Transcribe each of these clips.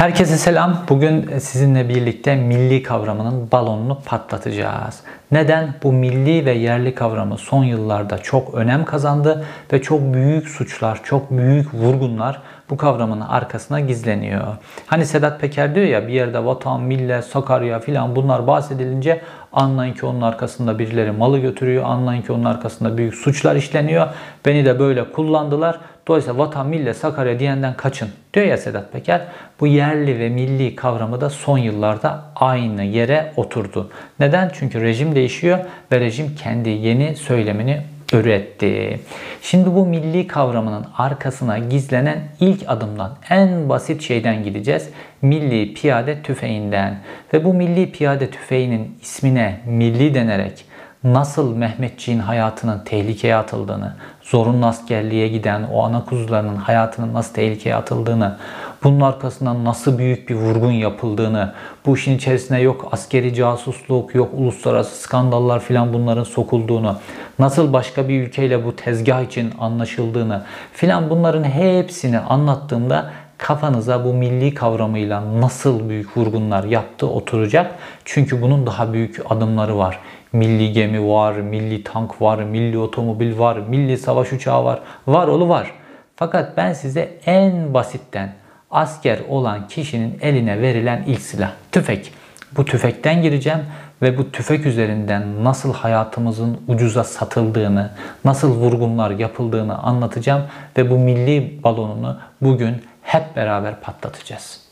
Herkese selam. Bugün sizinle birlikte milli kavramının balonunu patlatacağız. Neden? Bu milli ve yerli kavramı son yıllarda çok önem kazandı ve çok büyük suçlar, çok büyük vurgunlar bu kavramın arkasına gizleniyor. Hani Sedat Peker diyor ya bir yerde vatan, millet, Sakarya filan bunlar bahsedilince anlayın ki onun arkasında birileri malı götürüyor. Anlayın ki onun arkasında büyük suçlar işleniyor. Beni de böyle kullandılar. Dolayısıyla vatan, millet, Sakarya diyenden kaçın diyor ya Sedat Peker. Bu yerli ve milli kavramı da son yıllarda aynı yere oturdu. Neden? Çünkü rejim değişiyor ve rejim kendi yeni söylemini üretti. Şimdi bu milli kavramının arkasına gizlenen ilk adımdan, en basit şeyden gideceğiz. Milli piyade tüfeğinden. Ve bu milli piyade tüfeğinin ismine milli denerek nasıl Mehmetçiğin hayatının tehlikeye atıldığını, zorunlu askerliğe giden o ana kuzularının hayatının nasıl tehlikeye atıldığını, bunun arkasından nasıl büyük bir vurgun yapıldığını, bu işin içerisine yok askeri casusluk, yok uluslararası skandallar filan bunların sokulduğunu, nasıl başka bir ülkeyle bu tezgah için anlaşıldığını filan bunların hepsini anlattığımda kafanıza bu milli kavramıyla nasıl büyük vurgunlar yaptı oturacak. Çünkü bunun daha büyük adımları var. Milli gemi var, milli tank var, milli otomobil var, milli savaş uçağı var. Var olu var. Fakat ben size en basitten asker olan kişinin eline verilen ilk silah tüfek. Bu tüfekten gireceğim ve bu tüfek üzerinden nasıl hayatımızın ucuza satıldığını, nasıl vurgunlar yapıldığını anlatacağım ve bu milli balonunu bugün hep beraber patlatacağız.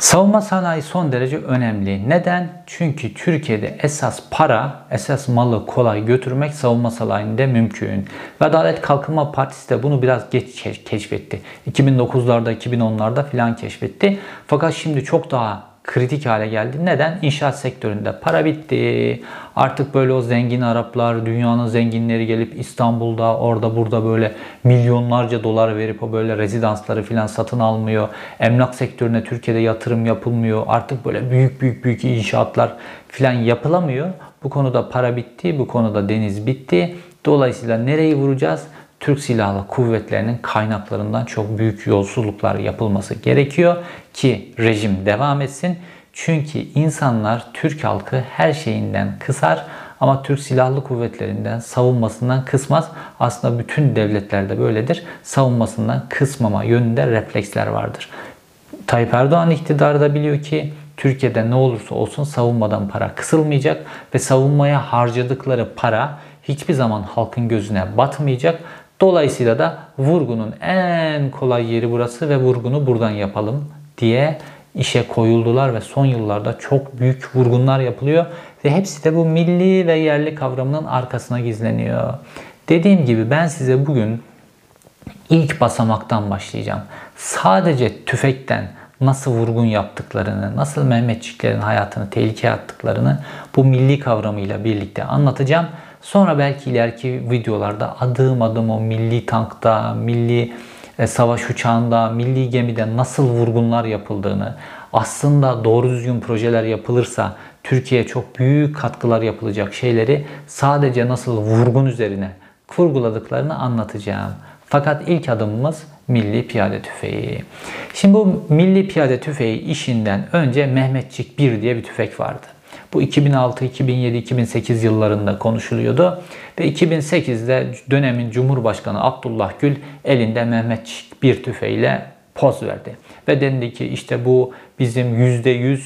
Savunma sanayi son derece önemli. Neden? Çünkü Türkiye'de esas para, esas malı kolay götürmek savunma sanayinde mümkün. Ve Adalet Kalkınma Partisi de bunu biraz geç keşfetti. 2009'larda, 2010'larda filan keşfetti. Fakat şimdi çok daha kritik hale geldi. Neden? İnşaat sektöründe para bitti. Artık böyle o zengin Araplar, dünyanın zenginleri gelip İstanbul'da, orada burada böyle milyonlarca dolar verip o böyle rezidansları filan satın almıyor. Emlak sektörüne Türkiye'de yatırım yapılmıyor. Artık böyle büyük büyük büyük inşaatlar filan yapılamıyor. Bu konuda para bitti, bu konuda deniz bitti. Dolayısıyla nereyi vuracağız? Türk Silahlı Kuvvetleri'nin kaynaklarından çok büyük yolsuzluklar yapılması gerekiyor ki rejim devam etsin. Çünkü insanlar Türk halkı her şeyinden kısar ama Türk Silahlı Kuvvetleri'nden savunmasından kısmaz. Aslında bütün devletlerde böyledir. Savunmasından kısmama yönünde refleksler vardır. Tayyip Erdoğan iktidarı da biliyor ki Türkiye'de ne olursa olsun savunmadan para kısılmayacak ve savunmaya harcadıkları para hiçbir zaman halkın gözüne batmayacak. Dolayısıyla da vurgunun en kolay yeri burası ve vurgunu buradan yapalım diye işe koyuldular ve son yıllarda çok büyük vurgunlar yapılıyor ve hepsi de bu milli ve yerli kavramının arkasına gizleniyor. Dediğim gibi ben size bugün ilk basamaktan başlayacağım. Sadece tüfekten nasıl vurgun yaptıklarını, nasıl Mehmetçiklerin hayatını tehlikeye attıklarını bu milli kavramıyla birlikte anlatacağım. Sonra belki ileriki videolarda adım adım o milli tankta, milli e, savaş uçağında, milli gemide nasıl vurgunlar yapıldığını, aslında doğru düzgün projeler yapılırsa Türkiye'ye çok büyük katkılar yapılacak şeyleri sadece nasıl vurgun üzerine kurguladıklarını anlatacağım. Fakat ilk adımımız Milli Piyade Tüfeği. Şimdi bu Milli Piyade Tüfeği işinden önce Mehmetçik 1 diye bir tüfek vardı. Bu 2006, 2007, 2008 yıllarında konuşuluyordu. Ve 2008'de dönemin Cumhurbaşkanı Abdullah Gül elinde Mehmetçik bir tüfeğiyle poz verdi. Ve dendi ki işte bu bizim %100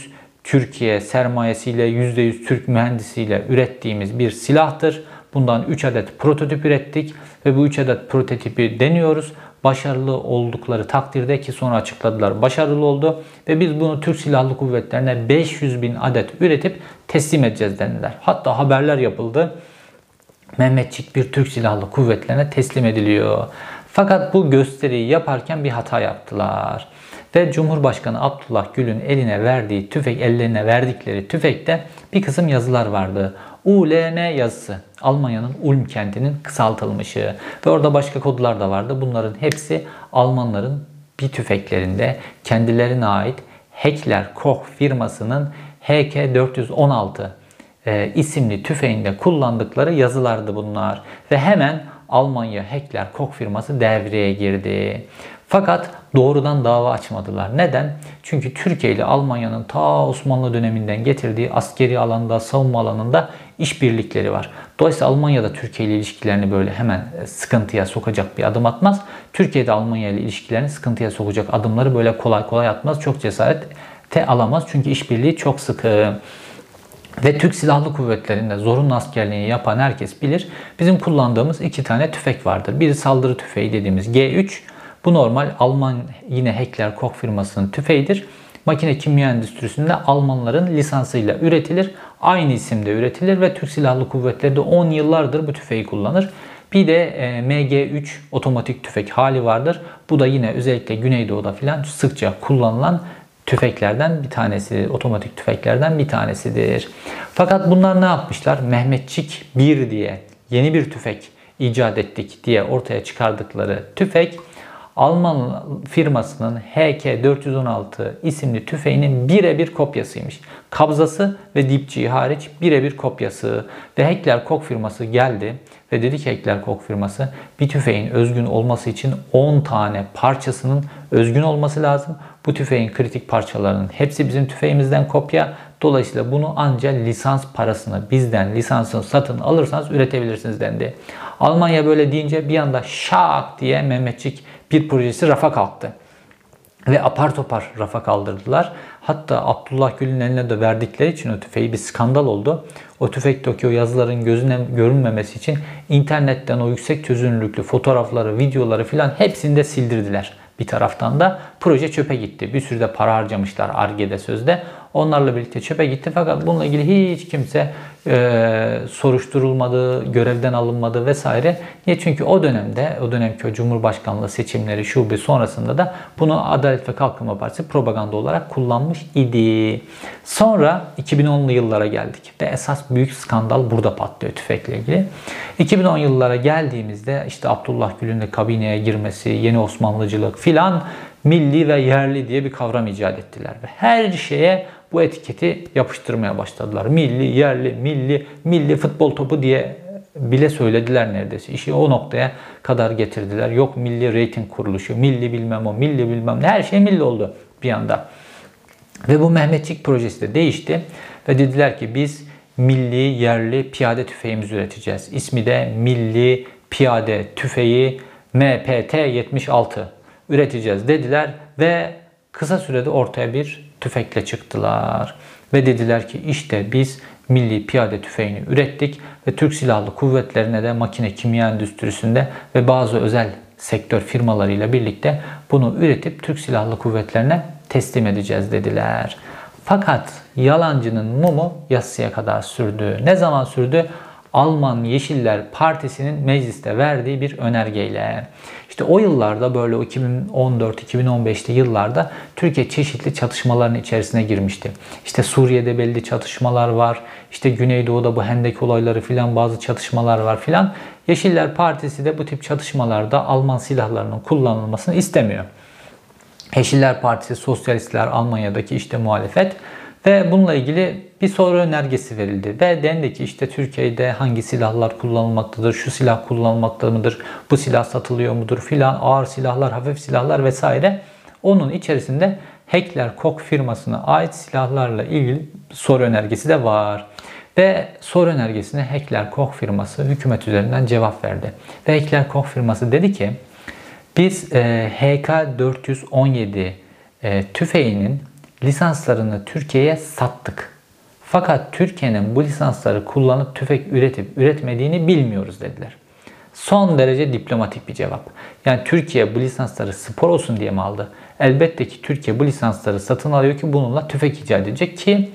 Türkiye sermayesiyle %100 Türk mühendisiyle ürettiğimiz bir silahtır. Bundan 3 adet prototip ürettik ve bu 3 adet prototipi deniyoruz başarılı oldukları takdirde ki sonra açıkladılar başarılı oldu ve biz bunu Türk Silahlı Kuvvetlerine 500 bin adet üretip teslim edeceğiz dendiler. Hatta haberler yapıldı. Mehmetçik bir Türk Silahlı Kuvvetlerine teslim ediliyor. Fakat bu gösteriyi yaparken bir hata yaptılar. Ve Cumhurbaşkanı Abdullah Gül'ün eline verdiği tüfek, ellerine verdikleri tüfekte bir kısım yazılar vardı. ULM yazısı. Almanya'nın Ulm kentinin kısaltılmışı. Ve orada başka kodlar da vardı. Bunların hepsi Almanların bir tüfeklerinde kendilerine ait Heckler Koch firmasının HK416 e, isimli tüfeğinde kullandıkları yazılardı bunlar. Ve hemen Almanya Heckler Koch firması devreye girdi. Fakat doğrudan dava açmadılar. Neden? Çünkü Türkiye ile Almanya'nın ta Osmanlı döneminden getirdiği askeri alanda, savunma alanında işbirlikleri var. Dolayısıyla Almanya da Türkiye ile ilişkilerini böyle hemen e, sıkıntıya sokacak bir adım atmaz. Türkiye de Almanya ile ilişkilerini sıkıntıya sokacak adımları böyle kolay kolay atmaz. Çok cesarete alamaz. Çünkü işbirliği çok sıkı. Ve Türk Silahlı Kuvvetleri'nde zorunlu askerliğini yapan herkes bilir. Bizim kullandığımız iki tane tüfek vardır. Biri saldırı tüfeği dediğimiz G3. Bu normal Alman yine Heckler Koch firmasının tüfeğidir. Makine kimya endüstrisinde Almanların lisansıyla üretilir. Aynı isimde üretilir ve Türk Silahlı Kuvvetleri de 10 yıllardır bu tüfeği kullanır. Bir de e, MG3 otomatik tüfek hali vardır. Bu da yine özellikle Güneydoğu'da filan sıkça kullanılan tüfeklerden bir tanesi, otomatik tüfeklerden bir tanesidir. Fakat bunlar ne yapmışlar? Mehmetçik 1 diye yeni bir tüfek icat ettik diye ortaya çıkardıkları tüfek Alman firmasının HK416 isimli tüfeğinin birebir kopyasıymış. Kabzası ve dipçiği hariç birebir kopyası. Ve Heckler Koch firması geldi ve dedi ki Heckler Koch firması bir tüfeğin özgün olması için 10 tane parçasının özgün olması lazım. Bu tüfeğin kritik parçalarının hepsi bizim tüfeğimizden kopya. Dolayısıyla bunu ancak lisans parasını bizden lisansını satın alırsanız üretebilirsiniz dendi. Almanya böyle deyince bir anda şak diye Mehmetçik bir projesi rafa kalktı. Ve apar topar rafa kaldırdılar. Hatta Abdullah Gül'ün eline de verdikleri için o tüfeği bir skandal oldu. O tüfekteki o yazıların gözüne görünmemesi için internetten o yüksek çözünürlüklü fotoğrafları, videoları filan hepsini de sildirdiler. Bir taraftan da proje çöpe gitti. Bir sürü de para harcamışlar Arge'de sözde. Onlarla birlikte çöpe gitti fakat bununla ilgili hiç kimse e, soruşturulmadı, görevden alınmadı vesaire. Niye? Çünkü o dönemde, o dönemki o Cumhurbaşkanlığı seçimleri şube sonrasında da bunu Adalet ve Kalkınma Partisi propaganda olarak kullanmış idi. Sonra 2010'lu yıllara geldik ve esas büyük skandal burada patlıyor tüfekle ilgili. 2010 yıllara geldiğimizde işte Abdullah Gül'ün de kabineye girmesi, yeni Osmanlıcılık filan milli ve yerli diye bir kavram icat ettiler ve her şeye bu etiketi yapıştırmaya başladılar. Milli, yerli, milli, milli futbol topu diye bile söylediler neredeyse. İşi o noktaya kadar getirdiler. Yok milli reyting kuruluşu, milli bilmem o, milli bilmem ne her şey milli oldu bir anda. Ve bu Mehmetçik projesi de değişti ve dediler ki biz milli yerli piyade tüfeğimizi üreteceğiz. İsmi de Milli Piyade Tüfeği MPT-76 üreteceğiz dediler ve kısa sürede ortaya bir tüfekle çıktılar. Ve dediler ki işte biz milli piyade tüfeğini ürettik ve Türk Silahlı Kuvvetlerine de makine kimya endüstrisinde ve bazı özel sektör firmalarıyla birlikte bunu üretip Türk Silahlı Kuvvetlerine teslim edeceğiz dediler. Fakat yalancının mumu yassıya kadar sürdü. Ne zaman sürdü? Alman Yeşiller Partisi'nin mecliste verdiği bir önergeyle. İşte o yıllarda böyle 2014-2015'li yıllarda Türkiye çeşitli çatışmaların içerisine girmişti. İşte Suriye'de belli çatışmalar var. İşte Güneydoğu'da bu hendek olayları filan bazı çatışmalar var filan. Yeşiller Partisi de bu tip çatışmalarda Alman silahlarının kullanılmasını istemiyor. Yeşiller Partisi, Sosyalistler, Almanya'daki işte muhalefet ve bununla ilgili bir soru önergesi verildi. Ve dendi ki işte Türkiye'de hangi silahlar kullanılmaktadır, şu silah kullanılmakta mıdır, bu silah satılıyor mudur filan, ağır silahlar, hafif silahlar vesaire. Onun içerisinde Heckler Koch firmasına ait silahlarla ilgili soru önergesi de var. Ve soru önergesine Heckler Koch firması hükümet üzerinden cevap verdi. Ve Heckler Koch firması dedi ki biz e, HK417 e, tüfeğinin lisanslarını Türkiye'ye sattık. Fakat Türkiye'nin bu lisansları kullanıp tüfek üretip üretmediğini bilmiyoruz dediler. Son derece diplomatik bir cevap. Yani Türkiye bu lisansları spor olsun diye mi aldı? Elbette ki Türkiye bu lisansları satın alıyor ki bununla tüfek icat edecek ki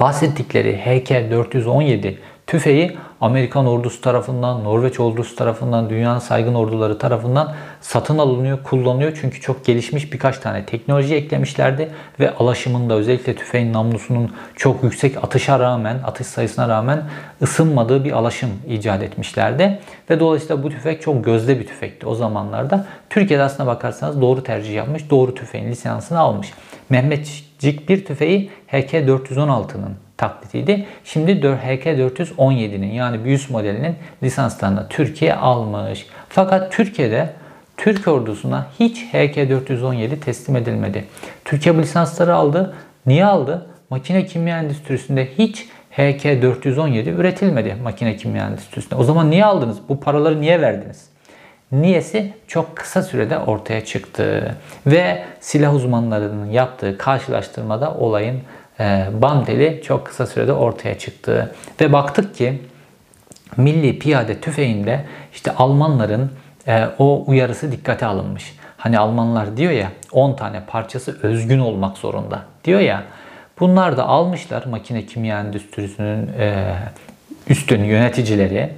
bahsettikleri HK417 tüfeği Amerikan ordusu tarafından, Norveç ordusu tarafından, dünyanın saygın orduları tarafından satın alınıyor, kullanılıyor. Çünkü çok gelişmiş birkaç tane teknoloji eklemişlerdi ve alaşımında özellikle tüfeğin namlusunun çok yüksek atışa rağmen, atış sayısına rağmen ısınmadığı bir alaşım icat etmişlerdi. Ve dolayısıyla bu tüfek çok gözde bir tüfekti o zamanlarda. Türkiye'de aslına bakarsanız doğru tercih yapmış, doğru tüfeğin lisansını almış. Mehmetçik bir tüfeği HK416'nın taklitiydi. Şimdi HK417'nin yani bir modelinin lisanslarını Türkiye almış. Fakat Türkiye'de Türk ordusuna hiç HK417 teslim edilmedi. Türkiye bu lisansları aldı. Niye aldı? Makine kimya endüstrisinde hiç HK417 üretilmedi makine kimya endüstrisinde. O zaman niye aldınız? Bu paraları niye verdiniz? Niyesi çok kısa sürede ortaya çıktı. Ve silah uzmanlarının yaptığı karşılaştırmada olayın e, bam çok kısa sürede ortaya çıktı. Ve baktık ki milli piyade tüfeğinde işte Almanların o uyarısı dikkate alınmış. Hani Almanlar diyor ya 10 tane parçası özgün olmak zorunda diyor ya. Bunlar da almışlar makine kimya endüstrisinin e, üstün yöneticileri.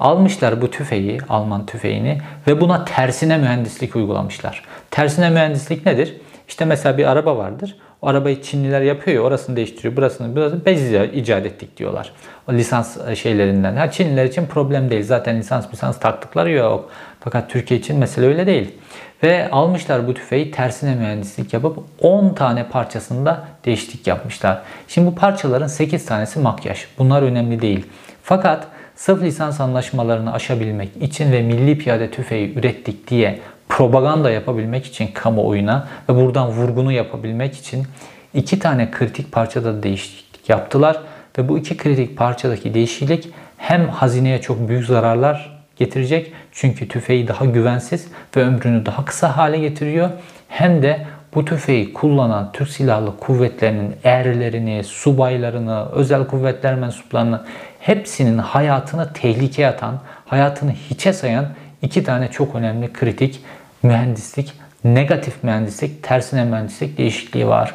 Almışlar bu tüfeği, Alman tüfeğini ve buna tersine mühendislik uygulamışlar. Tersine mühendislik nedir? İşte mesela bir araba vardır. O arabayı Çinliler yapıyor ya orasını değiştiriyor, burasını burasını biz icat ettik diyorlar. O lisans e, şeylerinden. Ha Çinliler için problem değil. Zaten lisans lisans taktıkları yok. Fakat Türkiye için mesele öyle değil. Ve almışlar bu tüfeği tersine mühendislik yapıp 10 tane parçasında değişiklik yapmışlar. Şimdi bu parçaların 8 tanesi makyaj. Bunlar önemli değil. Fakat sırf lisans anlaşmalarını aşabilmek için ve milli piyade tüfeği ürettik diye propaganda yapabilmek için kamuoyuna ve buradan vurgunu yapabilmek için iki tane kritik parçada değişiklik yaptılar. Ve bu iki kritik parçadaki değişiklik hem hazineye çok büyük zararlar getirecek çünkü tüfeği daha güvensiz ve ömrünü daha kısa hale getiriyor. Hem de bu tüfeği kullanan Türk Silahlı Kuvvetleri'nin erlerini, subaylarını, özel kuvvetler mensuplarını hepsinin hayatını tehlikeye atan, hayatını hiçe sayan iki tane çok önemli kritik mühendislik, negatif mühendislik, tersine mühendislik değişikliği var.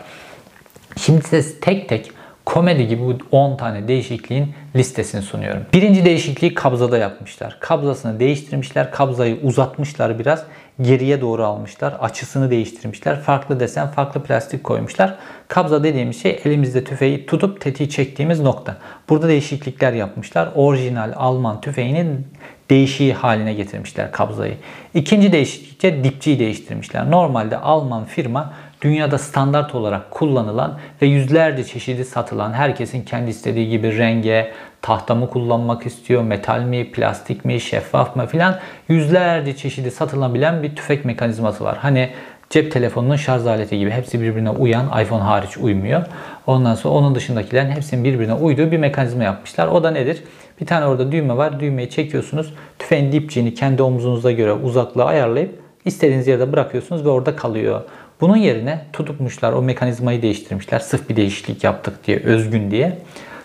Şimdi size tek tek komedi gibi bu 10 tane değişikliğin listesini sunuyorum. Birinci değişikliği kabzada yapmışlar. Kabzasını değiştirmişler. Kabzayı uzatmışlar biraz. Geriye doğru almışlar. Açısını değiştirmişler. Farklı desen farklı plastik koymuşlar. Kabza dediğimiz şey elimizde tüfeği tutup tetiği çektiğimiz nokta. Burada değişiklikler yapmışlar. Orijinal Alman tüfeğinin değişiği haline getirmişler kabzayı. İkinci değişiklikte dipçiyi değiştirmişler. Normalde Alman firma dünyada standart olarak kullanılan ve yüzlerce çeşidi satılan herkesin kendi istediği gibi renge, tahta mı kullanmak istiyor, metal mi, plastik mi, şeffaf mı filan yüzlerce çeşidi satılabilen bir tüfek mekanizması var. Hani cep telefonunun şarj aleti gibi hepsi birbirine uyan iPhone hariç uymuyor. Ondan sonra onun dışındakilerin hepsinin birbirine uyduğu bir mekanizma yapmışlar. O da nedir? Bir tane orada düğme var. Düğmeyi çekiyorsunuz. Tüfeğin dipçiğini kendi omuzunuza göre uzaklığı ayarlayıp istediğiniz yerde bırakıyorsunuz ve orada kalıyor. Bunun yerine tutupmuşlar o mekanizmayı değiştirmişler. Sırf bir değişiklik yaptık diye, özgün diye.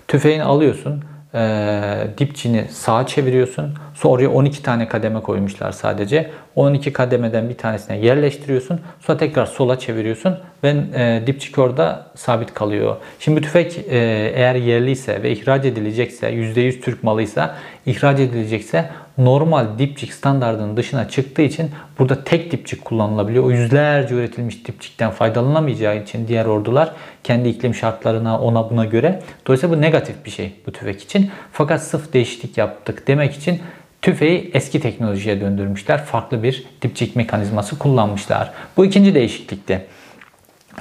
Tüfeğini alıyorsun, e, dipçini sağa çeviriyorsun. Sonra oraya 12 tane kademe koymuşlar sadece. 12 kademeden bir tanesine yerleştiriyorsun. Sonra tekrar sola çeviriyorsun ve e, dipçik orada sabit kalıyor. Şimdi tüfek e, eğer yerliyse ve ihraç edilecekse, %100 Türk malıysa ihraç edilecekse normal dipçik standartının dışına çıktığı için burada tek dipçik kullanılabiliyor. O yüzlerce üretilmiş dipçikten faydalanamayacağı için diğer ordular kendi iklim şartlarına ona buna göre. Dolayısıyla bu negatif bir şey bu tüfek için. Fakat sırf değişiklik yaptık demek için tüfeği eski teknolojiye döndürmüşler. Farklı bir dipçik mekanizması kullanmışlar. Bu ikinci değişiklikte.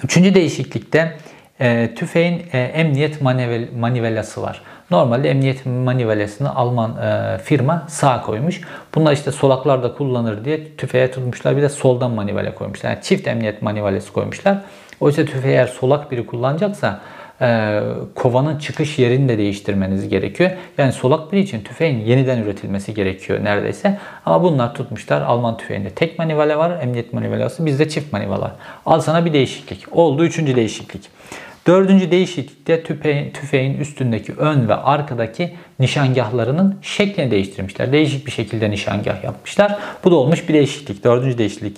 Üçüncü değişiklikte e, tüfeğin e, emniyet manivel, manivelası var. Normalde emniyet manivelasını Alman e, firma sağ koymuş. Bunlar işte solaklarda kullanır diye tüfeğe tutmuşlar. Bir de soldan manivele koymuşlar. Yani çift emniyet manivelası koymuşlar. Oysa tüfeği eğer solak biri kullanacaksa e, kovanın çıkış yerini de değiştirmeniz gerekiyor. Yani solak biri için tüfeğin yeniden üretilmesi gerekiyor neredeyse. Ama bunlar tutmuşlar. Alman tüfeğinde tek manivele var. Emniyet manivelası. Bizde çift manivela. Al sana bir değişiklik. Oldu üçüncü değişiklik. Dördüncü değişiklikte tüfeğin, tüfeğin üstündeki ön ve arkadaki nişangahlarının şeklini değiştirmişler. Değişik bir şekilde nişangah yapmışlar. Bu da olmuş bir değişiklik. Dördüncü değişiklik.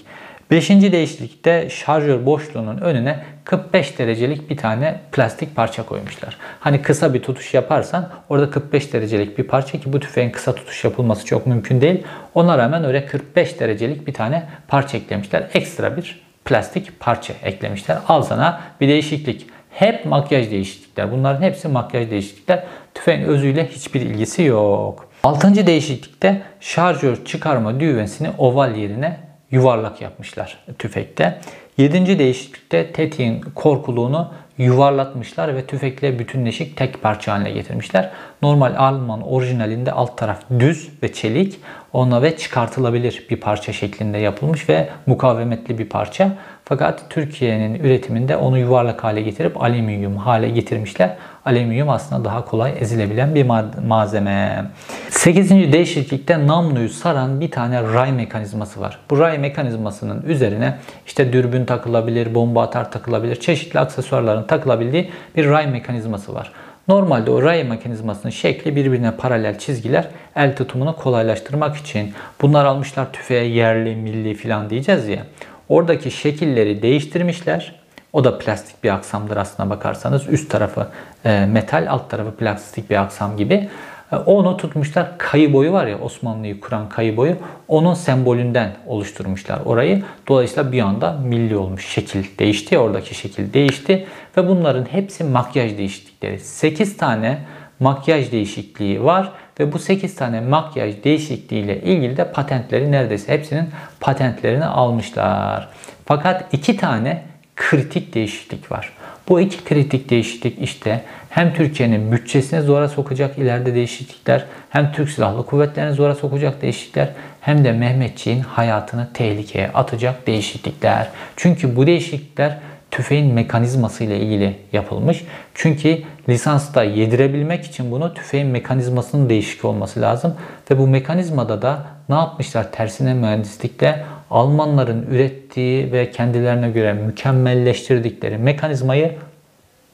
Beşinci değişiklikte şarjör boşluğunun önüne 45 derecelik bir tane plastik parça koymuşlar. Hani kısa bir tutuş yaparsan orada 45 derecelik bir parça ki bu tüfeğin kısa tutuş yapılması çok mümkün değil. Ona rağmen öyle 45 derecelik bir tane parça eklemişler. Ekstra bir plastik parça eklemişler. Al sana bir değişiklik. Hep makyaj değişiklikler. Bunların hepsi makyaj değişiklikler. Tüfeğin özüyle hiçbir ilgisi yok. Altıncı değişiklikte şarjör çıkarma düğmesini oval yerine yuvarlak yapmışlar tüfekte. Yedinci değişiklikte tetiğin korkuluğunu yuvarlatmışlar ve tüfekle bütünleşik tek parça haline getirmişler. Normal Alman orijinalinde alt taraf düz ve çelik ona ve çıkartılabilir bir parça şeklinde yapılmış ve mukavemetli bir parça. Fakat Türkiye'nin üretiminde onu yuvarlak hale getirip alüminyum hale getirmişler. Alüminyum aslında daha kolay ezilebilen bir malzeme. 8. değişiklikte namluyu saran bir tane ray mekanizması var. Bu ray mekanizmasının üzerine işte dürbün takılabilir, bomba atar takılabilir, çeşitli aksesuarların takılabildiği bir ray mekanizması var. Normalde o ray mekanizmasının şekli birbirine paralel çizgiler el tutumunu kolaylaştırmak için. Bunlar almışlar tüfeğe yerli, milli filan diyeceğiz ya. Oradaki şekilleri değiştirmişler. O da plastik bir aksamdır aslına bakarsanız. Üst tarafı e, metal, alt tarafı plastik bir aksam gibi. E, onu tutmuşlar. Kayı boyu var ya Osmanlı'yı kuran kayı boyu. Onun sembolünden oluşturmuşlar orayı. Dolayısıyla bir anda milli olmuş. Şekil değişti. Oradaki şekil değişti. Ve bunların hepsi makyaj değişiklikleri. 8 tane makyaj değişikliği var ve bu 8 tane makyaj değişikliği ile ilgili de patentleri neredeyse hepsinin patentlerini almışlar. Fakat 2 tane kritik değişiklik var. Bu iki kritik değişiklik işte hem Türkiye'nin bütçesine zora sokacak ileride değişiklikler, hem Türk Silahlı Kuvvetleri'ne zora sokacak değişiklikler, hem de Mehmetçiğin hayatını tehlikeye atacak değişiklikler. Çünkü bu değişiklikler tüfeğin mekanizması ile ilgili yapılmış. Çünkü lisansta yedirebilmek için bunu tüfeğin mekanizmasının değişik olması lazım. Ve bu mekanizmada da ne yapmışlar tersine mühendislikte Almanların ürettiği ve kendilerine göre mükemmelleştirdikleri mekanizmayı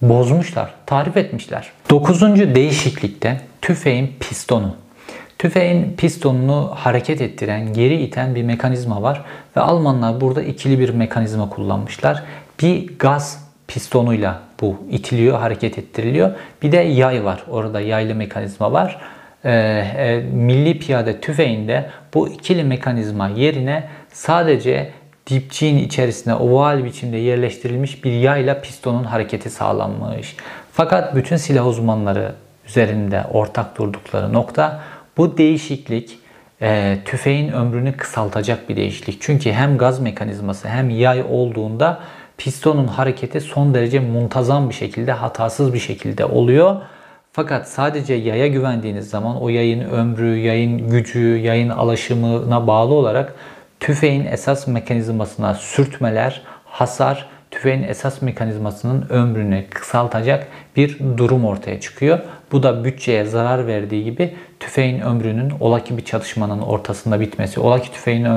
bozmuşlar, tarif etmişler. Dokuzuncu değişiklikte tüfeğin pistonu. Tüfeğin pistonunu hareket ettiren, geri iten bir mekanizma var ve Almanlar burada ikili bir mekanizma kullanmışlar. Bir gaz pistonuyla bu itiliyor, hareket ettiriliyor. Bir de yay var. Orada yaylı mekanizma var. Ee, e, milli piyade tüfeğinde bu ikili mekanizma yerine sadece dipçiğin içerisine oval biçimde yerleştirilmiş bir yayla pistonun hareketi sağlanmış. Fakat bütün silah uzmanları üzerinde ortak durdukları nokta bu değişiklik e, tüfeğin ömrünü kısaltacak bir değişiklik. Çünkü hem gaz mekanizması hem yay olduğunda pistonun hareketi son derece muntazam bir şekilde, hatasız bir şekilde oluyor. Fakat sadece yaya güvendiğiniz zaman o yayın ömrü, yayın gücü, yayın alaşımına bağlı olarak tüfeğin esas mekanizmasına sürtmeler, hasar, tüfeğin esas mekanizmasının ömrünü kısaltacak bir durum ortaya çıkıyor. Bu da bütçeye zarar verdiği gibi tüfeğin ömrünün ola ki bir çatışmanın ortasında bitmesi, ola ki tüfeğin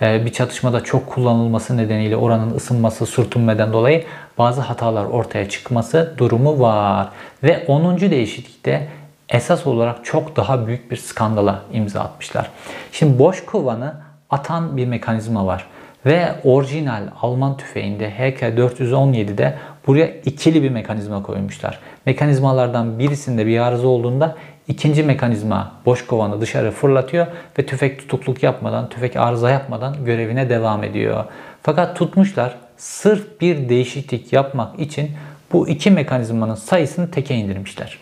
bir çatışmada çok kullanılması nedeniyle oranın ısınması, sürtünmeden dolayı bazı hatalar ortaya çıkması durumu var. Ve 10. değişiklikte esas olarak çok daha büyük bir skandala imza atmışlar. Şimdi boş kovanı atan bir mekanizma var. Ve orijinal Alman tüfeğinde HK417'de buraya ikili bir mekanizma koymuşlar. Mekanizmalardan birisinde bir arıza olduğunda ikinci mekanizma boş kovanı dışarı fırlatıyor ve tüfek tutukluk yapmadan, tüfek arıza yapmadan görevine devam ediyor. Fakat tutmuşlar sırf bir değişiklik yapmak için bu iki mekanizmanın sayısını teke indirmişler.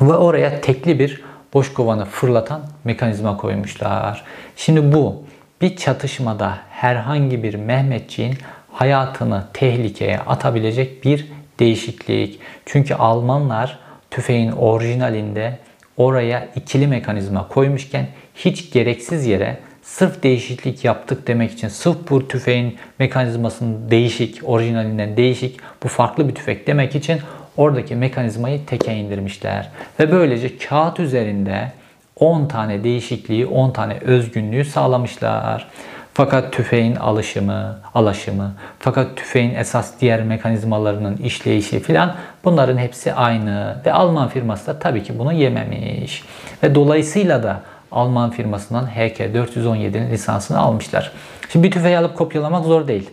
Ve oraya tekli bir boş kovanı fırlatan mekanizma koymuşlar. Şimdi bu bir çatışmada herhangi bir Mehmetçiğin hayatını tehlikeye atabilecek bir değişiklik. Çünkü Almanlar tüfeğin orijinalinde oraya ikili mekanizma koymuşken hiç gereksiz yere sırf değişiklik yaptık demek için sırf bu tüfeğin mekanizmasının değişik, orijinalinden değişik, bu farklı bir tüfek demek için oradaki mekanizmayı teke indirmişler. Ve böylece kağıt üzerinde 10 tane değişikliği, 10 tane özgünlüğü sağlamışlar. Fakat tüfeğin alışımı, alaşımı, fakat tüfeğin esas diğer mekanizmalarının işleyişi filan bunların hepsi aynı. Ve Alman firması da tabii ki bunu yememiş. Ve dolayısıyla da Alman firmasından HK417'nin lisansını almışlar. Şimdi bir tüfeği alıp kopyalamak zor değil.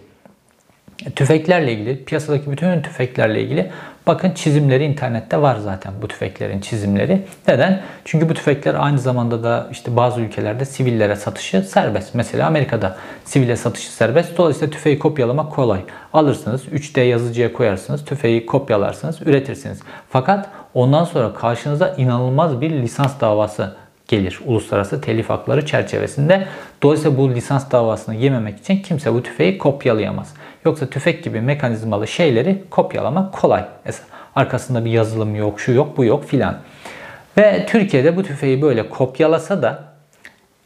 Tüfeklerle ilgili, piyasadaki bütün tüfeklerle ilgili bakın çizimleri internette var zaten bu tüfeklerin çizimleri. Neden? Çünkü bu tüfekler aynı zamanda da işte bazı ülkelerde sivillere satışı serbest. Mesela Amerika'da sivile satışı serbest. Dolayısıyla tüfeği kopyalamak kolay. Alırsınız, 3D yazıcıya koyarsınız, tüfeği kopyalarsınız, üretirsiniz. Fakat ondan sonra karşınıza inanılmaz bir lisans davası gelir uluslararası telif hakları çerçevesinde. Dolayısıyla bu lisans davasını yememek için kimse bu tüfeği kopyalayamaz. Yoksa tüfek gibi mekanizmalı şeyleri kopyalamak kolay. Mesela arkasında bir yazılım yok, şu yok, bu yok filan. Ve Türkiye'de bu tüfeği böyle kopyalasa da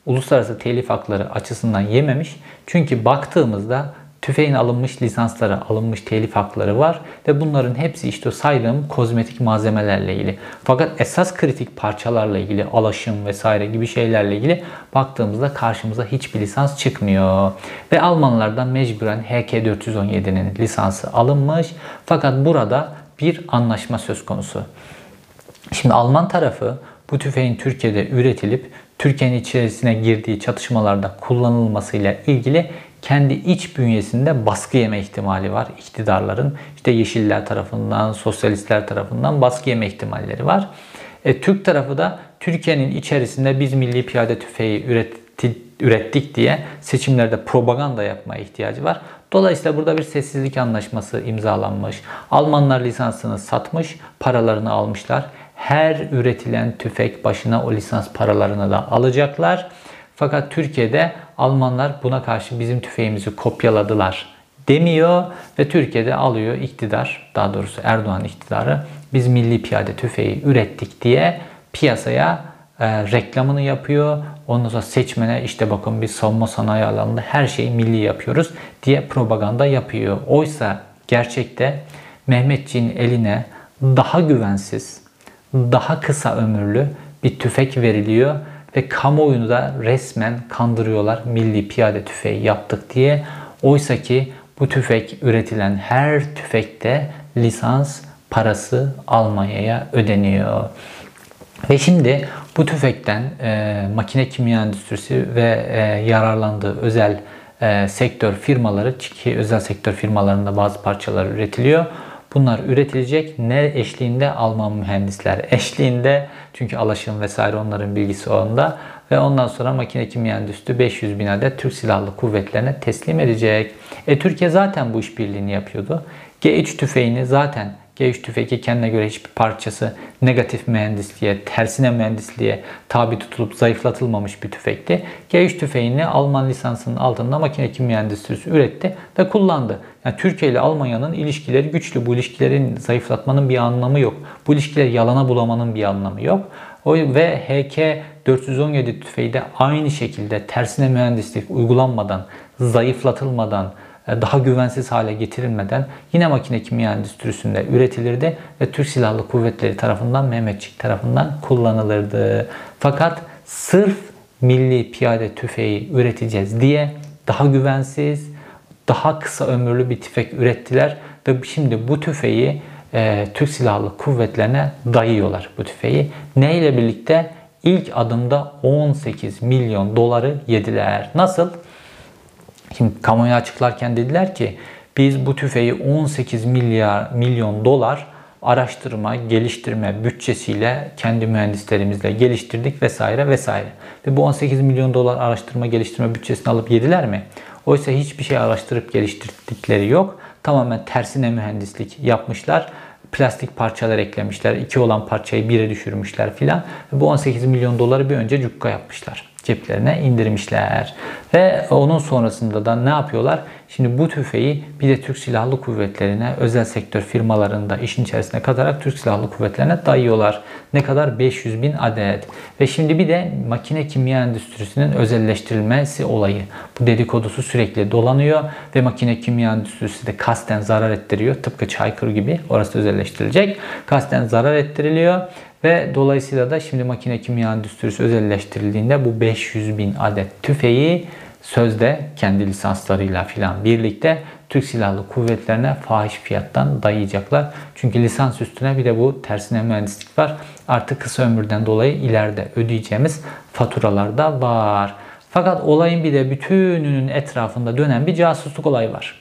uluslararası telif hakları açısından yememiş. Çünkü baktığımızda tüfeğin alınmış lisansları, alınmış telif hakları var ve bunların hepsi işte saydığım kozmetik malzemelerle ilgili. Fakat esas kritik parçalarla ilgili, alaşım vesaire gibi şeylerle ilgili baktığımızda karşımıza hiçbir lisans çıkmıyor. Ve Almanlardan mecburen HK417'nin lisansı alınmış. Fakat burada bir anlaşma söz konusu. Şimdi Alman tarafı bu tüfeğin Türkiye'de üretilip Türkiye'nin içerisine girdiği çatışmalarda kullanılmasıyla ilgili kendi iç bünyesinde baskı yeme ihtimali var iktidarların. İşte Yeşiller tarafından, Sosyalistler tarafından baskı yeme ihtimalleri var. E, Türk tarafı da Türkiye'nin içerisinde biz milli piyade tüfeği üretti, ürettik diye seçimlerde propaganda yapmaya ihtiyacı var. Dolayısıyla burada bir sessizlik anlaşması imzalanmış. Almanlar lisansını satmış, paralarını almışlar. Her üretilen tüfek başına o lisans paralarını da alacaklar. Fakat Türkiye'de Almanlar buna karşı bizim tüfeğimizi kopyaladılar demiyor ve Türkiye'de alıyor iktidar, daha doğrusu Erdoğan iktidarı biz milli piyade tüfeği ürettik diye piyasaya e, reklamını yapıyor. Ondan sonra seçmene işte bakın biz savunma sanayi alanında her şeyi milli yapıyoruz diye propaganda yapıyor. Oysa gerçekte Mehmetçiğin eline daha güvensiz, daha kısa ömürlü bir tüfek veriliyor ve kamuoyunu da resmen kandırıyorlar milli piyade tüfeği yaptık diye. Oysa ki bu tüfek üretilen her tüfekte lisans parası Almanya'ya ödeniyor. Ve şimdi bu tüfekten e, makine kimya endüstrisi ve e, yararlandığı özel e, sektör firmaları ki özel sektör firmalarında bazı parçalar üretiliyor. Bunlar üretilecek ne eşliğinde Alman mühendisler eşliğinde çünkü alaşım vesaire onların bilgisi onda ve ondan sonra makine kimya endüstri 500 bin adet Türk Silahlı Kuvvetlerine teslim edecek. E Türkiye zaten bu işbirliğini yapıyordu. G3 tüfeğini zaten G3 tüfeği kendine göre hiçbir parçası negatif mühendisliğe, tersine mühendisliğe tabi tutulup zayıflatılmamış bir tüfekti. G3 tüfeğini Alman lisansının altında makine kimya endüstrisi üretti ve kullandı. Yani Türkiye ile Almanya'nın ilişkileri güçlü. Bu ilişkilerin zayıflatmanın bir anlamı yok. Bu ilişkileri yalana bulamanın bir anlamı yok. O ve HK 417 tüfeği de aynı şekilde tersine mühendislik uygulanmadan, zayıflatılmadan, daha güvensiz hale getirilmeden yine makine kimya endüstrisinde üretilirdi ve Türk Silahlı Kuvvetleri tarafından Mehmetçik tarafından kullanılırdı. Fakat sırf milli piyade tüfeği üreteceğiz diye daha güvensiz, daha kısa ömürlü bir tüfek ürettiler ve şimdi bu tüfeği e, Türk Silahlı Kuvvetlerine dayıyorlar bu tüfeği. Ne ile birlikte? İlk adımda 18 milyon doları yediler. Nasıl? Şimdi kamuoyu açıklarken dediler ki biz bu tüfeği 18 milyar milyon dolar araştırma, geliştirme bütçesiyle kendi mühendislerimizle geliştirdik vesaire vesaire. Ve bu 18 milyon dolar araştırma geliştirme bütçesini alıp yediler mi? Oysa hiçbir şey araştırıp geliştirdikleri yok. Tamamen tersine mühendislik yapmışlar. Plastik parçalar eklemişler. iki olan parçayı bire düşürmüşler filan. Bu 18 milyon doları bir önce cukka yapmışlar ceplerine indirmişler. Ve onun sonrasında da ne yapıyorlar? Şimdi bu tüfeği bir de Türk Silahlı Kuvvetleri'ne, özel sektör firmalarında işin içerisine katarak Türk Silahlı Kuvvetleri'ne dayıyorlar. Ne kadar? 500 bin adet. Ve şimdi bir de makine kimya endüstrisinin özelleştirilmesi olayı. Bu dedikodusu sürekli dolanıyor ve makine kimya endüstrisi de kasten zarar ettiriyor. Tıpkı Çaykır gibi orası özelleştirilecek. Kasten zarar ettiriliyor ve dolayısıyla da şimdi makine kimya endüstrisi özelleştirildiğinde bu 500 bin adet tüfeği sözde kendi lisanslarıyla filan birlikte Türk Silahlı Kuvvetlerine fahiş fiyattan dayayacaklar. Çünkü lisans üstüne bir de bu tersine mühendislik var. Artık kısa ömürden dolayı ileride ödeyeceğimiz faturalar da var. Fakat olayın bir de bütününün etrafında dönen bir casusluk olayı var.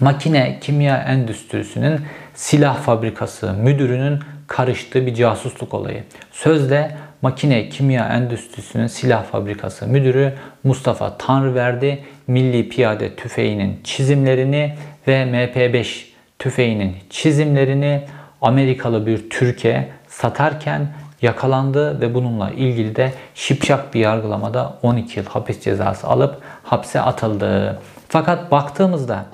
Makine kimya endüstrisinin silah fabrikası müdürünün karıştığı bir casusluk olayı. Sözde makine kimya endüstrisinin silah fabrikası müdürü Mustafa Tanrıverdi milli piyade tüfeğinin çizimlerini ve MP5 tüfeğinin çizimlerini Amerikalı bir Türkiye satarken yakalandı ve bununla ilgili de şipşak bir yargılamada 12 yıl hapis cezası alıp hapse atıldı. Fakat baktığımızda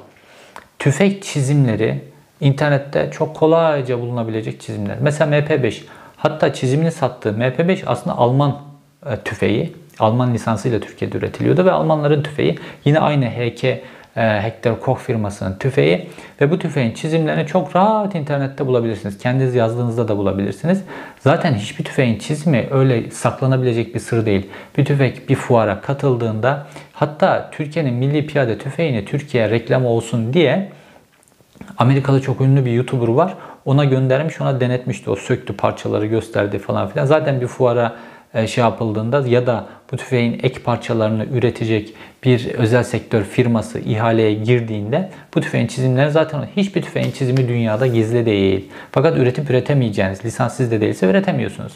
tüfek çizimleri internette çok kolayca bulunabilecek çizimler. Mesela MP5 hatta çizimini sattığı MP5 aslında Alman e, tüfeği. Alman lisansıyla Türkiye'de üretiliyordu ve Almanların tüfeği yine aynı HK e, Hector Koch firmasının tüfeği ve bu tüfeğin çizimlerini çok rahat internette bulabilirsiniz. Kendiniz yazdığınızda da bulabilirsiniz. Zaten hiçbir tüfeğin çizimi öyle saklanabilecek bir sır değil. Bir tüfek bir fuara katıldığında hatta Türkiye'nin milli piyade tüfeğini Türkiye reklam olsun diye Amerika'da çok ünlü bir YouTuber var. Ona göndermiş, ona denetmişti. O söktü parçaları gösterdi falan filan. Zaten bir fuara e, şey yapıldığında ya da bu tüfeğin ek parçalarını üretecek bir özel sektör firması ihaleye girdiğinde bu tüfeğin çizimleri zaten hiçbir tüfeğin çizimi dünyada gizli değil. Fakat üretip üretemeyeceğiniz, lisanssız de değilse üretemiyorsunuz.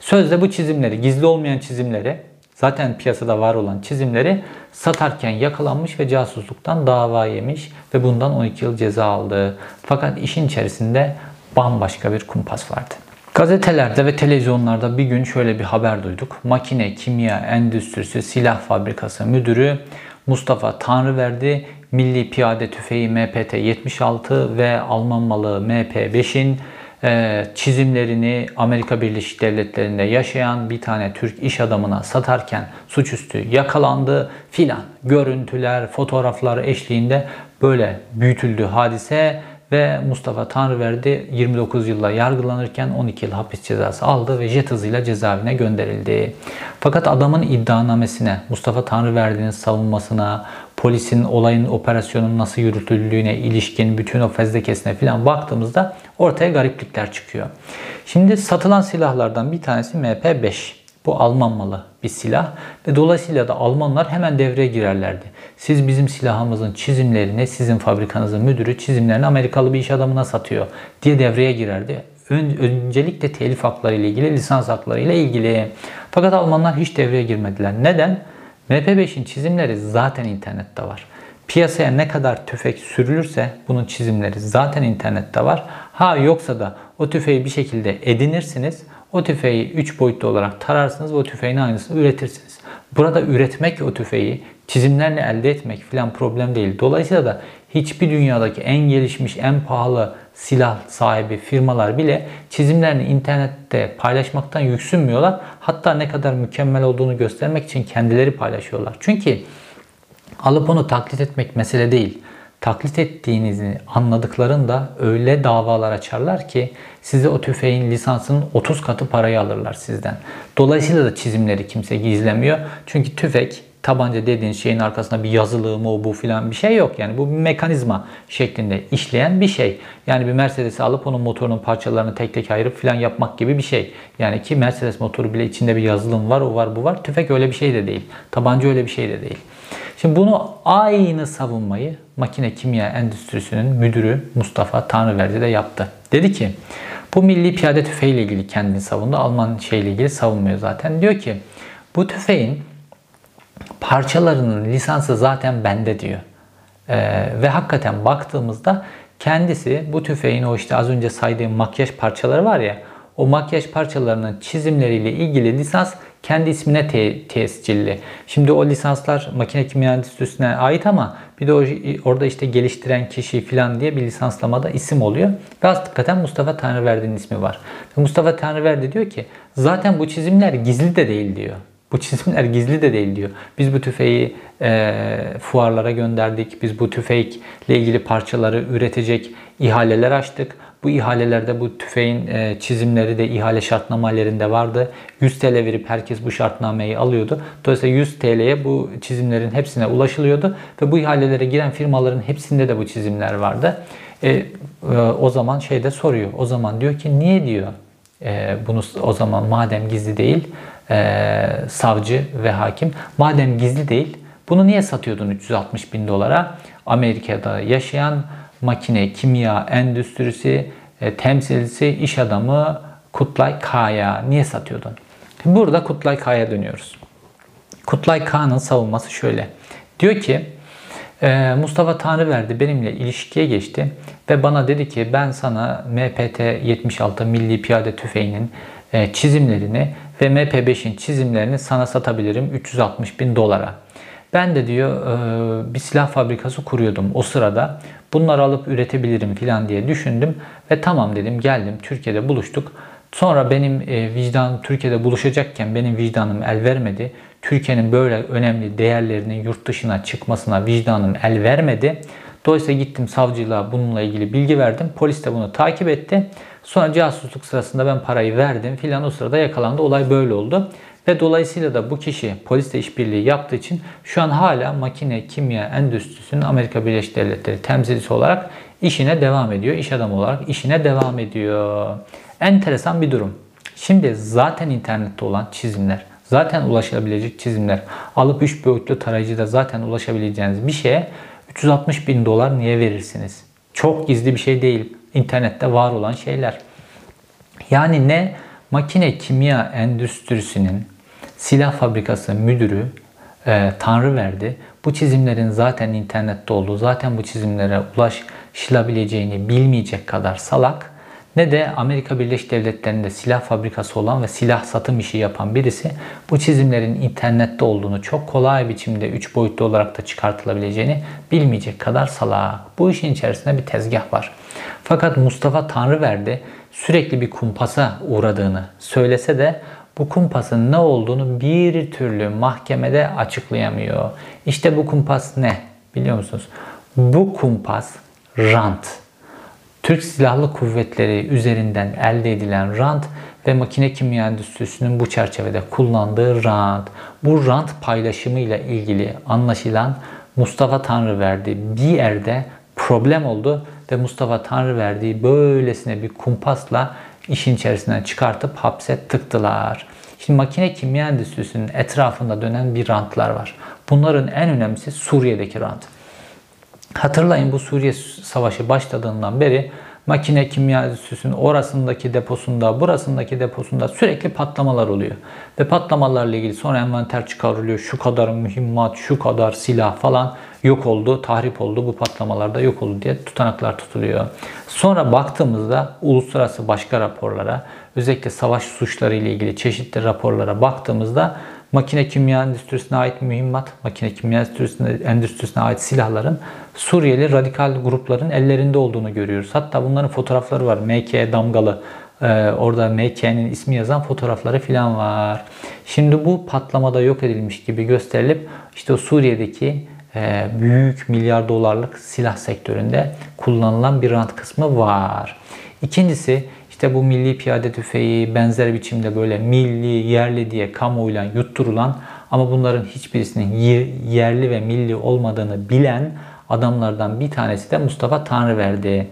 Sözde bu çizimleri, gizli olmayan çizimleri zaten piyasada var olan çizimleri satarken yakalanmış ve casusluktan dava yemiş ve bundan 12 yıl ceza aldı. Fakat işin içerisinde bambaşka bir kumpas vardı. Gazetelerde ve televizyonlarda bir gün şöyle bir haber duyduk. Makine Kimya Endüstrisi Silah Fabrikası Müdürü Mustafa Tanrıverdi Milli Piyade Tüfeği MPT-76 ve Alman malı MP5'in e, çizimlerini Amerika Birleşik Devletleri'nde yaşayan bir tane Türk iş adamına satarken suçüstü yakalandı filan. Görüntüler, fotoğraflar eşliğinde böyle büyütüldü hadise ve Mustafa Tanrıverdi 29 yılla yargılanırken 12 yıl hapis cezası aldı ve jet hızıyla cezaevine gönderildi. Fakat adamın iddianamesine, Mustafa Tanrıverdi'nin savunmasına, polisin olayın operasyonun nasıl yürütüldüğüne ilişkin bütün o fezlekesine falan baktığımızda ortaya gariplikler çıkıyor. Şimdi satılan silahlardan bir tanesi MP5. Bu Alman malı bir silah ve dolayısıyla da Almanlar hemen devreye girerlerdi. Siz bizim silahımızın çizimlerini, sizin fabrikanızın müdürü çizimlerini Amerikalı bir iş adamına satıyor diye devreye girerdi. Öncelikle telif hakları ile ilgili, lisans hakları ile ilgili. Fakat Almanlar hiç devreye girmediler. Neden? MP5'in çizimleri zaten internette var. Piyasaya ne kadar tüfek sürülürse bunun çizimleri zaten internette var. Ha yoksa da o tüfeği bir şekilde edinirsiniz. O tüfeği 3 boyutlu olarak tararsınız ve o tüfeğin aynısını üretirsiniz. Burada üretmek o tüfeği çizimlerle elde etmek filan problem değil. Dolayısıyla da hiçbir dünyadaki en gelişmiş, en pahalı silah sahibi firmalar bile çizimlerini internette paylaşmaktan yüksünmüyorlar. Hatta ne kadar mükemmel olduğunu göstermek için kendileri paylaşıyorlar. Çünkü alıp onu taklit etmek mesele değil. Taklit ettiğinizi anladıklarında öyle davalar açarlar ki size o tüfeğin lisansının 30 katı parayı alırlar sizden. Dolayısıyla da çizimleri kimse gizlemiyor. Çünkü tüfek tabanca dediğiniz şeyin arkasında bir yazılı mı bu filan bir şey yok. Yani bu bir mekanizma şeklinde işleyen bir şey. Yani bir Mercedes'i alıp onun motorunun parçalarını tek tek ayırıp filan yapmak gibi bir şey. Yani ki Mercedes motoru bile içinde bir yazılım var, o var, bu var. Tüfek öyle bir şey de değil. Tabanca öyle bir şey de değil. Şimdi bunu aynı savunmayı makine kimya endüstrisinin müdürü Mustafa Tanrıverdi de yaptı. Dedi ki bu milli piyade tüfeğiyle ilgili kendini savundu. Alman şeyle ilgili savunmuyor zaten. Diyor ki bu tüfeğin parçalarının lisansı zaten bende diyor. Ee, ve hakikaten baktığımızda kendisi bu tüfeğin o işte az önce saydığım makyaj parçaları var ya o makyaj parçalarının çizimleriyle ilgili lisans kendi ismine te- tescilli. Şimdi o lisanslar makine kimya endüstrisine ait ama bir de o, orada işte geliştiren kişi falan diye bir lisanslamada isim oluyor. Ve hakikaten Mustafa Tanrıverdi'nin ismi var. Mustafa Tanrıverdi diyor ki zaten bu çizimler gizli de değil diyor. Bu çizimler gizli de değil diyor. Biz bu tüfeği e, fuarlara gönderdik. Biz bu tüfekle ilgili parçaları üretecek ihaleler açtık. Bu ihalelerde bu tüfeğin e, çizimleri de ihale şartnamelerinde vardı. 100 TL verip herkes bu şartnameyi alıyordu. Dolayısıyla 100 TL'ye bu çizimlerin hepsine ulaşılıyordu. Ve bu ihalelere giren firmaların hepsinde de bu çizimler vardı. E, e, o zaman şeyde soruyor. O zaman diyor ki niye diyor e, bunu o zaman madem gizli değil e, savcı ve hakim madem gizli değil bunu niye satıyordun 360 bin dolara? Amerika'da yaşayan makine, kimya endüstrisi e, temsilcisi iş adamı Kutlay K'ya niye satıyordun? Burada Kutlay K'ya dönüyoruz. Kutlay K'nın savunması şöyle. Diyor ki e, Mustafa Tanrıverdi benimle ilişkiye geçti ve bana dedi ki ben sana MPT 76 Milli Piyade Tüfeği'nin e, çizimlerini ve MP5'in çizimlerini sana satabilirim 360 bin dolara. Ben de diyor e, bir silah fabrikası kuruyordum o sırada. Bunları alıp üretebilirim falan diye düşündüm ve tamam dedim geldim Türkiye'de buluştuk. Sonra benim e, vicdanım Türkiye'de buluşacakken benim vicdanım el vermedi. Türkiye'nin böyle önemli değerlerinin yurt dışına çıkmasına vicdanım el vermedi. Dolayısıyla gittim savcılığa bununla ilgili bilgi verdim. Polis de bunu takip etti. Sonra casusluk sırasında ben parayı verdim filan o sırada yakalandı. Olay böyle oldu. Ve dolayısıyla da bu kişi polisle işbirliği yaptığı için şu an hala makine kimya endüstrisinin Amerika Birleşik Devletleri temsilcisi olarak işine devam ediyor. İş adamı olarak işine devam ediyor. Enteresan bir durum. Şimdi zaten internette olan çizimler, zaten ulaşabilecek çizimler, alıp 3 boyutlu tarayıcıda zaten ulaşabileceğiniz bir şeye 360 bin dolar niye verirsiniz? Çok gizli bir şey değil. İnternette var olan şeyler. Yani ne makine kimya endüstrisinin silah fabrikası müdürü e, Tanrı verdi. Bu çizimlerin zaten internette olduğu, zaten bu çizimlere ulaşılabileceğini bilmeyecek kadar salak ne de Amerika Birleşik Devletleri'nde silah fabrikası olan ve silah satım işi yapan birisi bu çizimlerin internette olduğunu çok kolay biçimde 3 boyutlu olarak da çıkartılabileceğini bilmeyecek kadar salak. Bu işin içerisinde bir tezgah var. Fakat Mustafa Tanrıverdi sürekli bir kumpasa uğradığını söylese de bu kumpasın ne olduğunu bir türlü mahkemede açıklayamıyor. İşte bu kumpas ne biliyor musunuz? Bu kumpas rant. Türk Silahlı Kuvvetleri üzerinden elde edilen rant ve makine kimya endüstrisinin bu çerçevede kullandığı rant. Bu rant paylaşımı ile ilgili anlaşılan Mustafa Tanrıverdi bir yerde problem oldu ve Mustafa Tanrıverdi'yi böylesine bir kumpasla işin içerisinden çıkartıp hapse tıktılar. Şimdi makine kimya endüstrisinin etrafında dönen bir rantlar var. Bunların en önemlisi Suriye'deki rant. Hatırlayın bu Suriye Savaşı başladığından beri makine kimya endüstrisinin orasındaki deposunda, burasındaki deposunda sürekli patlamalar oluyor. Ve patlamalarla ilgili sonra envanter çıkarılıyor. Şu kadar mühimmat, şu kadar silah falan yok oldu, tahrip oldu, bu patlamalarda yok oldu diye tutanaklar tutuluyor. Sonra baktığımızda uluslararası başka raporlara, özellikle savaş suçları ile ilgili çeşitli raporlara baktığımızda makine kimya endüstrisine ait mühimmat, makine kimya endüstrisine, endüstrisine ait silahların Suriyeli radikal grupların ellerinde olduğunu görüyoruz. Hatta bunların fotoğrafları var. MK damgalı ee, orada MK'nin ismi yazan fotoğrafları falan var. Şimdi bu patlamada yok edilmiş gibi gösterilip işte o Suriye'deki e, büyük milyar dolarlık silah sektöründe kullanılan bir rant kısmı var. İkincisi işte bu milli piyade tüfeği benzer biçimde böyle milli, yerli diye kamuoyuyla yutturulan ama bunların hiçbirisinin yerli ve milli olmadığını bilen adamlardan bir tanesi de Mustafa Tanrıverdi.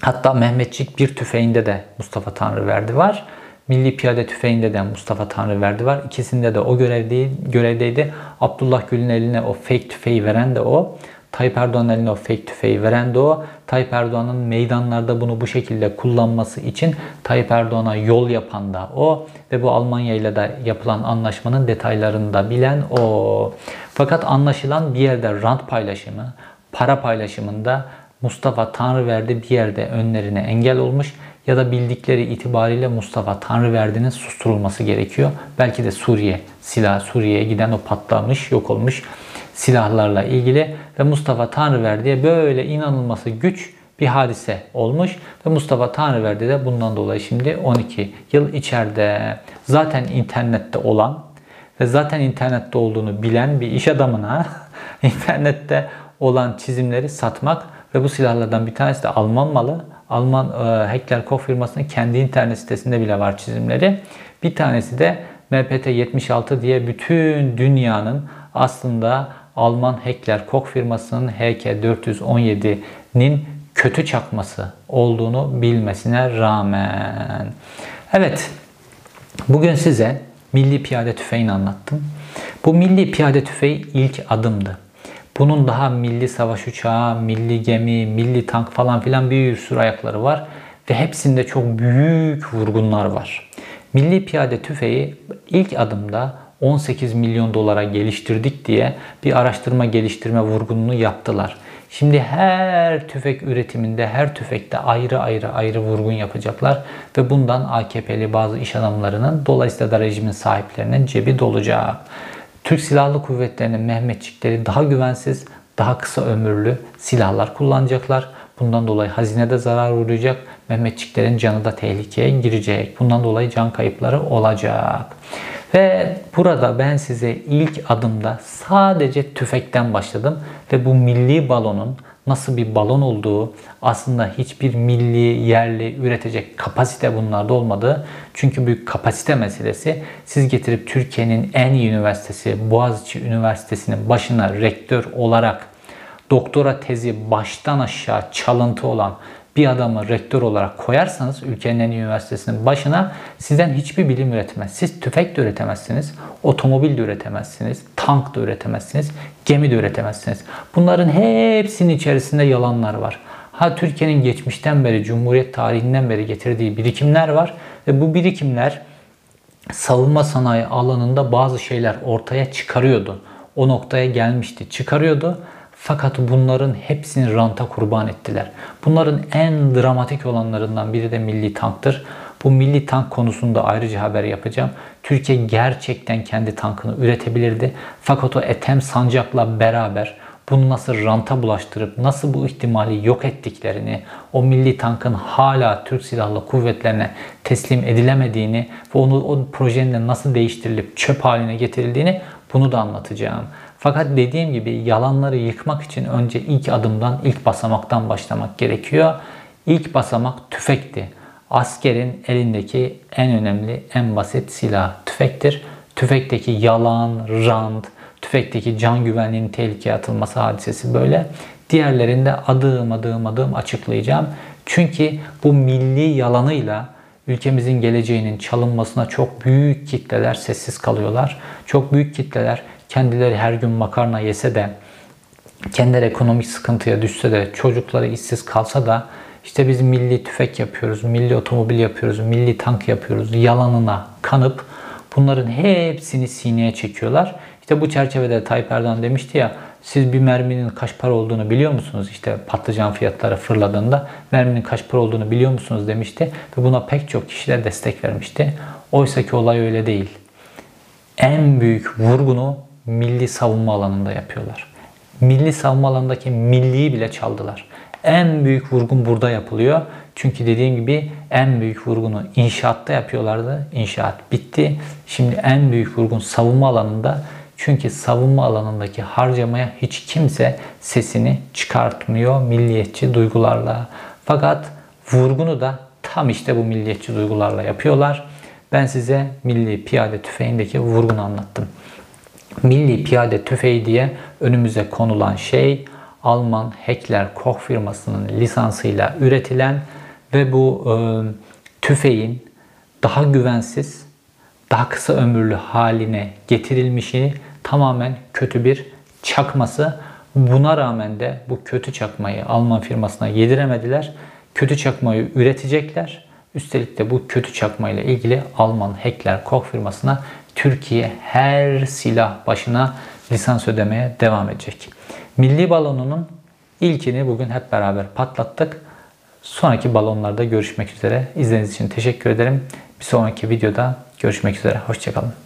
Hatta Mehmetçik bir tüfeğinde de Mustafa Tanrıverdi var. Milli Piyade Tüfeği'nde de Mustafa Tanrıverdi var. İkisinde de o görevdeydi. görevdeydi. Abdullah Gül'ün eline o fake tüfeği veren de o. Tayyip Erdoğan'ın eline o fake tüfeği veren de o. Tayyip Erdoğan'ın meydanlarda bunu bu şekilde kullanması için Tayyip Erdoğan'a yol yapan da o. Ve bu Almanya ile de yapılan anlaşmanın detaylarını da bilen o. Fakat anlaşılan bir yerde rant paylaşımı, para paylaşımında Mustafa Tanrıverdi bir yerde önlerine engel olmuş ya da bildikleri itibariyle Mustafa Tanrıverdi'nin susturulması gerekiyor. Belki de Suriye silah Suriye'ye giden o patlamış, yok olmuş silahlarla ilgili ve Mustafa Tanrıverdi'ye böyle inanılması güç bir hadise olmuş ve Mustafa Tanrıverdi de bundan dolayı şimdi 12 yıl içeride. Zaten internette olan ve zaten internette olduğunu bilen bir iş adamına internette olan çizimleri satmak ve bu silahlardan bir tanesi de Alman malı. Alman e, Heckler Koch firmasının kendi internet sitesinde bile var çizimleri. Bir tanesi de MPT-76 diye bütün dünyanın aslında Alman Heckler Koch firmasının HK417'nin kötü çakması olduğunu bilmesine rağmen. Evet, bugün size milli piyade tüfeğini anlattım. Bu milli piyade tüfeği ilk adımdı. Bunun daha milli savaş uçağı, milli gemi, milli tank falan filan bir sürü ayakları var. Ve hepsinde çok büyük vurgunlar var. Milli piyade tüfeği ilk adımda 18 milyon dolara geliştirdik diye bir araştırma geliştirme vurgununu yaptılar. Şimdi her tüfek üretiminde, her tüfekte ayrı ayrı ayrı vurgun yapacaklar ve bundan AKP'li bazı iş adamlarının dolayısıyla da rejimin sahiplerinin cebi dolacak. Türk Silahlı Kuvvetleri'nin Mehmetçikleri daha güvensiz, daha kısa ömürlü silahlar kullanacaklar. Bundan dolayı hazinede zarar uğrayacak. Mehmetçiklerin canı da tehlikeye girecek. Bundan dolayı can kayıpları olacak. Ve burada ben size ilk adımda sadece tüfekten başladım ve bu milli balonun nasıl bir balon olduğu, aslında hiçbir milli, yerli üretecek kapasite bunlarda olmadığı. Çünkü büyük kapasite meselesi siz getirip Türkiye'nin en iyi üniversitesi Boğaziçi Üniversitesi'nin başına rektör olarak doktora tezi baştan aşağı çalıntı olan bir adamı rektör olarak koyarsanız ülkenin en iyi üniversitesinin başına sizden hiçbir bilim üretmez. Siz tüfek de üretemezsiniz, otomobil de üretemezsiniz, tank da üretemezsiniz, gemi de üretemezsiniz. Bunların hepsinin içerisinde yalanlar var. Ha Türkiye'nin geçmişten beri, Cumhuriyet tarihinden beri getirdiği birikimler var ve bu birikimler savunma sanayi alanında bazı şeyler ortaya çıkarıyordu. O noktaya gelmişti, çıkarıyordu fakat bunların hepsini ranta kurban ettiler. Bunların en dramatik olanlarından biri de milli tanktır. Bu milli tank konusunda ayrıca haber yapacağım. Türkiye gerçekten kendi tankını üretebilirdi. Fakat o Etem Sancak'la beraber bunu nasıl ranta bulaştırıp nasıl bu ihtimali yok ettiklerini, o milli tankın hala Türk Silahlı Kuvvetlerine teslim edilemediğini ve onu o projenin nasıl değiştirilip çöp haline getirildiğini bunu da anlatacağım. Fakat dediğim gibi yalanları yıkmak için önce ilk adımdan, ilk basamaktan başlamak gerekiyor. İlk basamak tüfekti. Askerin elindeki en önemli, en basit silah tüfektir. Tüfekteki yalan, rant, tüfekteki can güvenliğinin tehlikeye atılması hadisesi böyle. Diğerlerinde adım adım adım açıklayacağım. Çünkü bu milli yalanıyla ülkemizin geleceğinin çalınmasına çok büyük kitleler sessiz kalıyorlar. Çok büyük kitleler kendileri her gün makarna yese de kendileri ekonomik sıkıntıya düşse de çocukları işsiz kalsa da işte biz milli tüfek yapıyoruz, milli otomobil yapıyoruz, milli tank yapıyoruz yalanına kanıp bunların hepsini sineye çekiyorlar. İşte bu çerçevede Tayyip Erdoğan demişti ya siz bir merminin kaç para olduğunu biliyor musunuz? İşte patlıcan fiyatları fırladığında merminin kaç para olduğunu biliyor musunuz demişti. Ve buna pek çok kişiler destek vermişti. Oysa ki olay öyle değil. En büyük vurgunu milli savunma alanında yapıyorlar. Milli savunma alanındaki milliyi bile çaldılar. En büyük vurgun burada yapılıyor. Çünkü dediğim gibi en büyük vurgunu inşaatta yapıyorlardı. İnşaat bitti. Şimdi en büyük vurgun savunma alanında. Çünkü savunma alanındaki harcamaya hiç kimse sesini çıkartmıyor milliyetçi duygularla. Fakat vurgunu da tam işte bu milliyetçi duygularla yapıyorlar. Ben size milli piyade tüfeğindeki vurgunu anlattım. Milli Piyade Tüfeği diye önümüze konulan şey Alman Heckler Koch firmasının lisansıyla üretilen ve bu e, tüfeğin daha güvensiz, daha kısa ömürlü haline getirilmişi tamamen kötü bir çakması. Buna rağmen de bu kötü çakmayı Alman firmasına yediremediler. Kötü çakmayı üretecekler. Üstelik de bu kötü çakmayla ilgili Alman Heckler Koch firmasına Türkiye her silah başına lisans ödemeye devam edecek. Milli balonunun ilkini bugün hep beraber patlattık. Sonraki balonlarda görüşmek üzere. İzlediğiniz için teşekkür ederim. Bir sonraki videoda görüşmek üzere. Hoşçakalın.